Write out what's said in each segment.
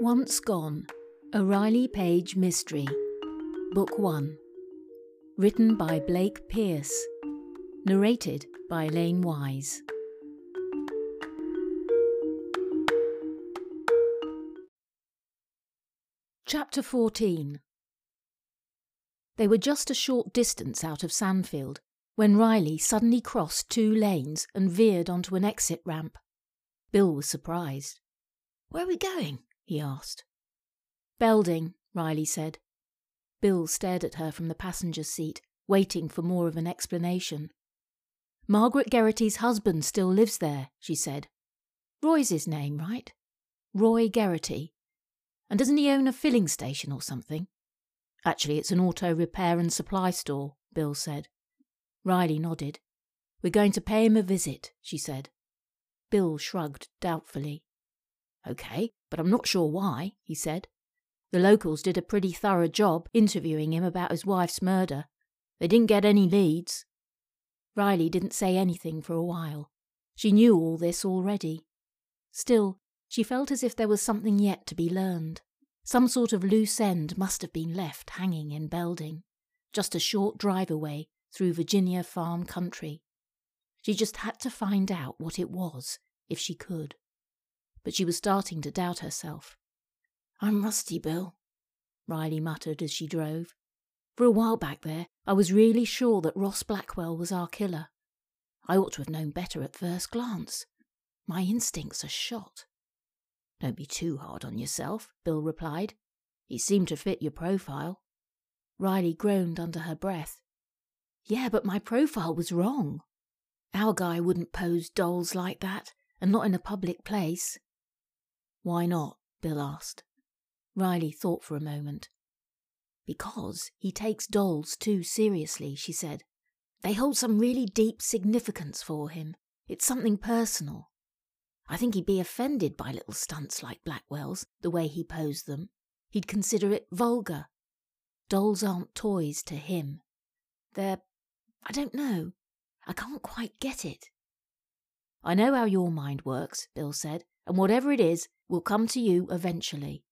Once Gone, a Riley Paige mystery. Book 1. Written by Blake Pierce. Narrated by Elaine Wise. Chapter 14 They were just a short distance out of Sandfield when Riley suddenly crossed two lanes and veered onto an exit ramp. Bill was surprised. Where are we going? He asked. Belding, Riley said. Bill stared at her from the passenger's seat, waiting for more of an explanation. Margaret Geraghty's husband still lives there, she said. Roy's his name, right? Roy Geraghty. And doesn't he own a filling station or something? Actually, it's an auto repair and supply store, Bill said. Riley nodded. We're going to pay him a visit, she said. Bill shrugged doubtfully. OK, but I'm not sure why, he said. The locals did a pretty thorough job interviewing him about his wife's murder. They didn't get any leads. Riley didn't say anything for a while. She knew all this already. Still, she felt as if there was something yet to be learned. Some sort of loose end must have been left hanging in Belding, just a short drive away through Virginia farm country. She just had to find out what it was, if she could. But she was starting to doubt herself. I'm rusty, Bill, Riley muttered as she drove. For a while back there, I was really sure that Ross Blackwell was our killer. I ought to have known better at first glance. My instincts are shot. Don't be too hard on yourself, Bill replied. He seemed to fit your profile. Riley groaned under her breath. Yeah, but my profile was wrong. Our guy wouldn't pose dolls like that, and not in a public place. Why not? Bill asked. Riley thought for a moment. Because he takes dolls too seriously, she said. They hold some really deep significance for him. It's something personal. I think he'd be offended by little stunts like Blackwell's, the way he posed them. He'd consider it vulgar. Dolls aren't toys to him. They're. I don't know. I can't quite get it. I know how your mind works, Bill said, and whatever it is will come to you eventually.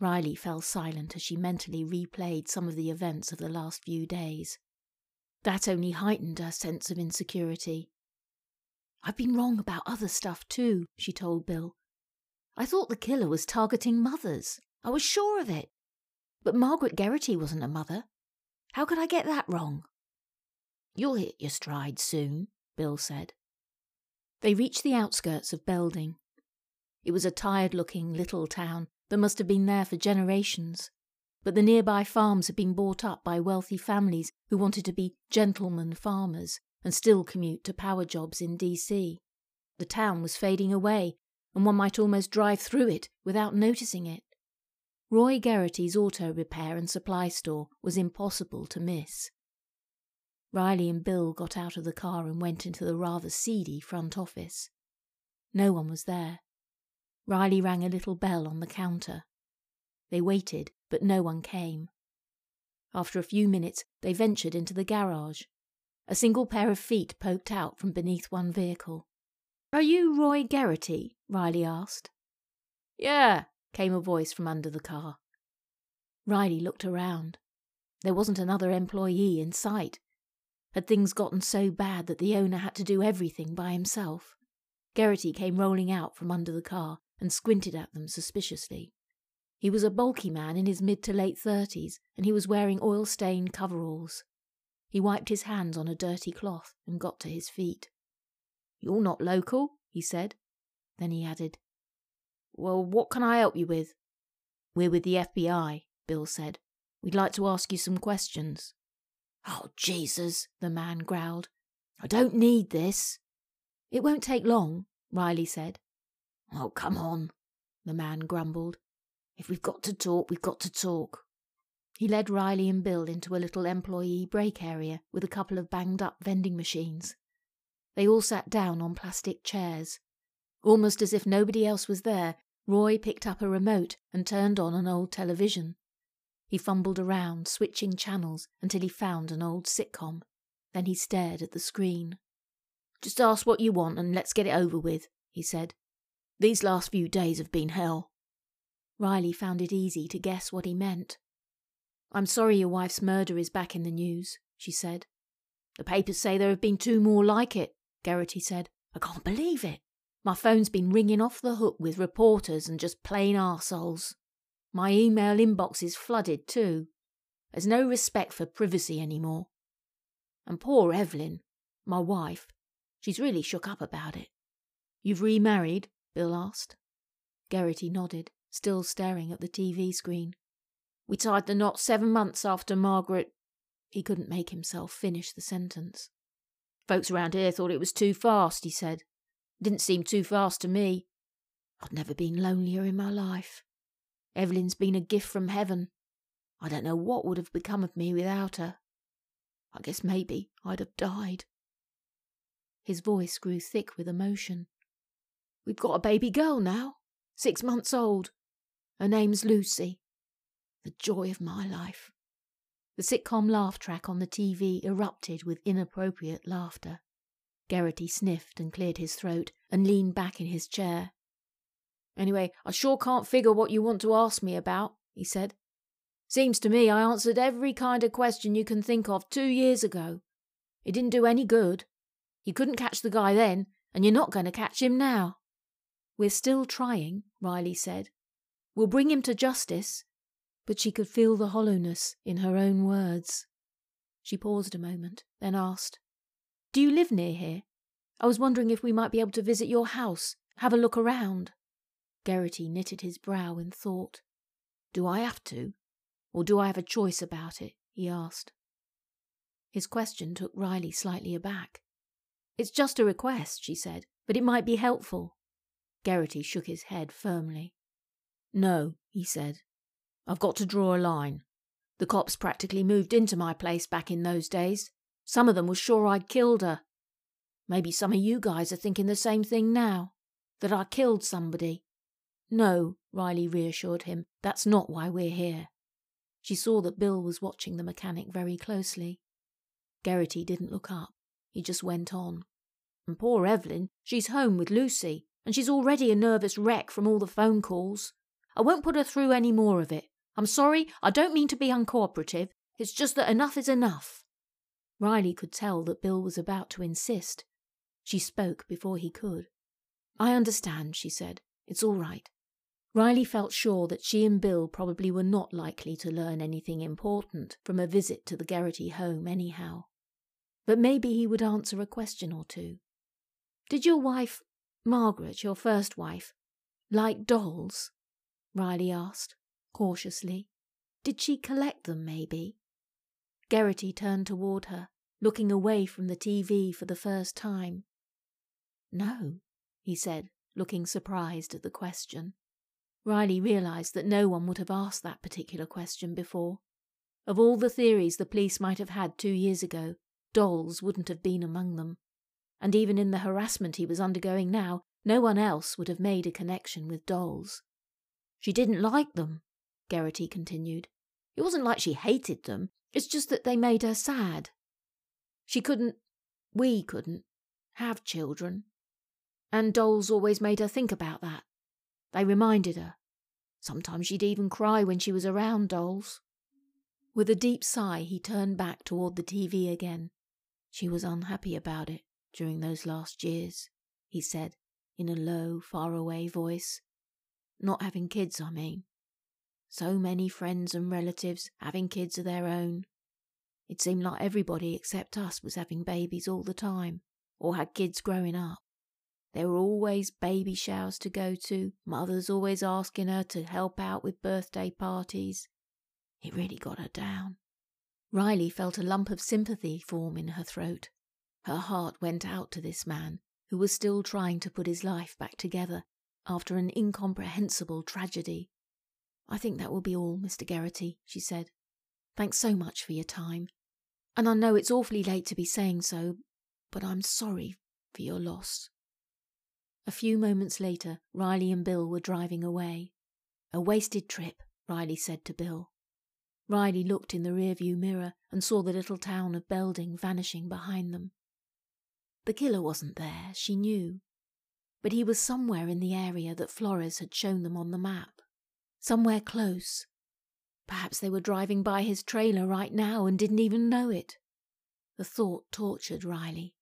Riley fell silent as she mentally replayed some of the events of the last few days. That only heightened her sense of insecurity. I've been wrong about other stuff too, she told Bill. I thought the killer was targeting mothers. I was sure of it. But Margaret Geraghty wasn't a mother. How could I get that wrong? You'll hit your stride soon, Bill said. They reached the outskirts of Belding. It was a tired looking little town that must have been there for generations, but the nearby farms had been bought up by wealthy families who wanted to be gentlemen farmers and still commute to power jobs in DC. The town was fading away, and one might almost drive through it without noticing it. Roy Geraghty's auto repair and supply store was impossible to miss. Riley and Bill got out of the car and went into the rather seedy front office. No one was there. Riley rang a little bell on the counter. They waited, but no one came. After a few minutes, they ventured into the garage. A single pair of feet poked out from beneath one vehicle. Are you Roy Geraghty? Riley asked. Yeah, came a voice from under the car. Riley looked around. There wasn't another employee in sight. Had things gotten so bad that the owner had to do everything by himself? Geraghty came rolling out from under the car and squinted at them suspiciously. He was a bulky man in his mid to late thirties, and he was wearing oil stained coveralls. He wiped his hands on a dirty cloth and got to his feet. You're not local, he said. Then he added, Well, what can I help you with? We're with the FBI, Bill said. We'd like to ask you some questions. Oh, Jesus, the man growled. I don't need this. It won't take long, Riley said. Oh, come on, the man grumbled. If we've got to talk, we've got to talk. He led Riley and Bill into a little employee break area with a couple of banged up vending machines. They all sat down on plastic chairs. Almost as if nobody else was there, Roy picked up a remote and turned on an old television. He fumbled around, switching channels until he found an old sitcom. Then he stared at the screen. Just ask what you want and let's get it over with, he said. These last few days have been hell. Riley found it easy to guess what he meant. I'm sorry your wife's murder is back in the news, she said. The papers say there have been two more like it, Geraghty said. I can't believe it. My phone's been ringing off the hook with reporters and just plain arseholes. My email inbox is flooded too. There's no respect for privacy anymore. And poor Evelyn, my wife, she's really shook up about it. You've remarried? Bill asked. Geraghty nodded, still staring at the TV screen. We tied the knot seven months after Margaret. He couldn't make himself finish the sentence. Folks around here thought it was too fast, he said. It didn't seem too fast to me. I'd never been lonelier in my life. Evelyn's been a gift from heaven. I don't know what would have become of me without her. I guess maybe I'd have died. His voice grew thick with emotion. We've got a baby girl now, six months old. Her name's Lucy. The joy of my life. The sitcom laugh track on the TV erupted with inappropriate laughter. Geraghty sniffed and cleared his throat and leaned back in his chair. Anyway, I sure can't figure what you want to ask me about, he said. Seems to me I answered every kind of question you can think of two years ago. It didn't do any good. You couldn't catch the guy then, and you're not going to catch him now. We're still trying, Riley said. We'll bring him to justice. But she could feel the hollowness in her own words. She paused a moment, then asked, Do you live near here? I was wondering if we might be able to visit your house, have a look around. Geraghty knitted his brow in thought. Do I have to? Or do I have a choice about it? he asked. His question took Riley slightly aback. It's just a request, she said, but it might be helpful. Geraghty shook his head firmly. No, he said. I've got to draw a line. The cops practically moved into my place back in those days. Some of them were sure I'd killed her. Maybe some of you guys are thinking the same thing now that I killed somebody. No, Riley reassured him, that's not why we're here. She saw that Bill was watching the mechanic very closely. Geraghty didn't look up. He just went on. And poor Evelyn, she's home with Lucy, and she's already a nervous wreck from all the phone calls. I won't put her through any more of it. I'm sorry, I don't mean to be uncooperative. It's just that enough is enough. Riley could tell that Bill was about to insist. She spoke before he could. I understand, she said. It's all right. Riley felt sure that she and Bill probably were not likely to learn anything important from a visit to the Geraghty home, anyhow. But maybe he would answer a question or two. Did your wife, Margaret, your first wife, like dolls? Riley asked, cautiously. Did she collect them, maybe? Geraghty turned toward her, looking away from the TV for the first time. No, he said, looking surprised at the question. Riley realized that no one would have asked that particular question before. Of all the theories the police might have had two years ago, dolls wouldn't have been among them. And even in the harassment he was undergoing now, no one else would have made a connection with dolls. She didn't like them, Geraghty continued. It wasn't like she hated them, it's just that they made her sad. She couldn't, we couldn't, have children. And dolls always made her think about that. They reminded her. Sometimes she'd even cry when she was around dolls. With a deep sigh, he turned back toward the TV again. She was unhappy about it during those last years, he said in a low, far-away voice. Not having kids, I mean. So many friends and relatives having kids of their own. It seemed like everybody except us was having babies all the time, or had kids growing up. There were always baby showers to go to, mothers always asking her to help out with birthday parties. It really got her down. Riley felt a lump of sympathy form in her throat. Her heart went out to this man, who was still trying to put his life back together after an incomprehensible tragedy. I think that will be all, Mr. Geraghty, she said. Thanks so much for your time. And I know it's awfully late to be saying so, but I'm sorry for your loss. A few moments later, Riley and Bill were driving away. A wasted trip, Riley said to Bill. Riley looked in the rearview mirror and saw the little town of Belding vanishing behind them. The killer wasn't there, she knew, but he was somewhere in the area that Flores had shown them on the map. somewhere close. Perhaps they were driving by his trailer right now and didn't even know it. The thought tortured Riley.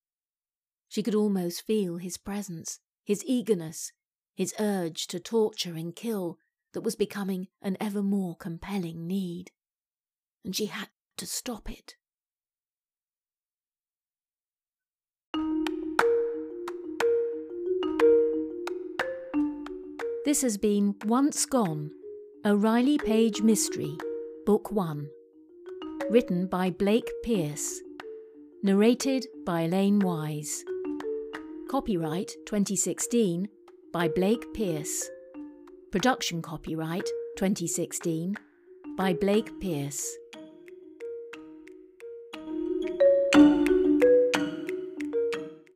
She could almost feel his presence, his eagerness, his urge to torture and kill that was becoming an ever more compelling need. And she had to stop it. This has been Once Gone, a Riley Paige mystery, Book 1. Written by Blake Pierce. Narrated by Elaine Wise. Copyright 2016 by Blake Pierce. Production copyright 2016 by Blake Pierce.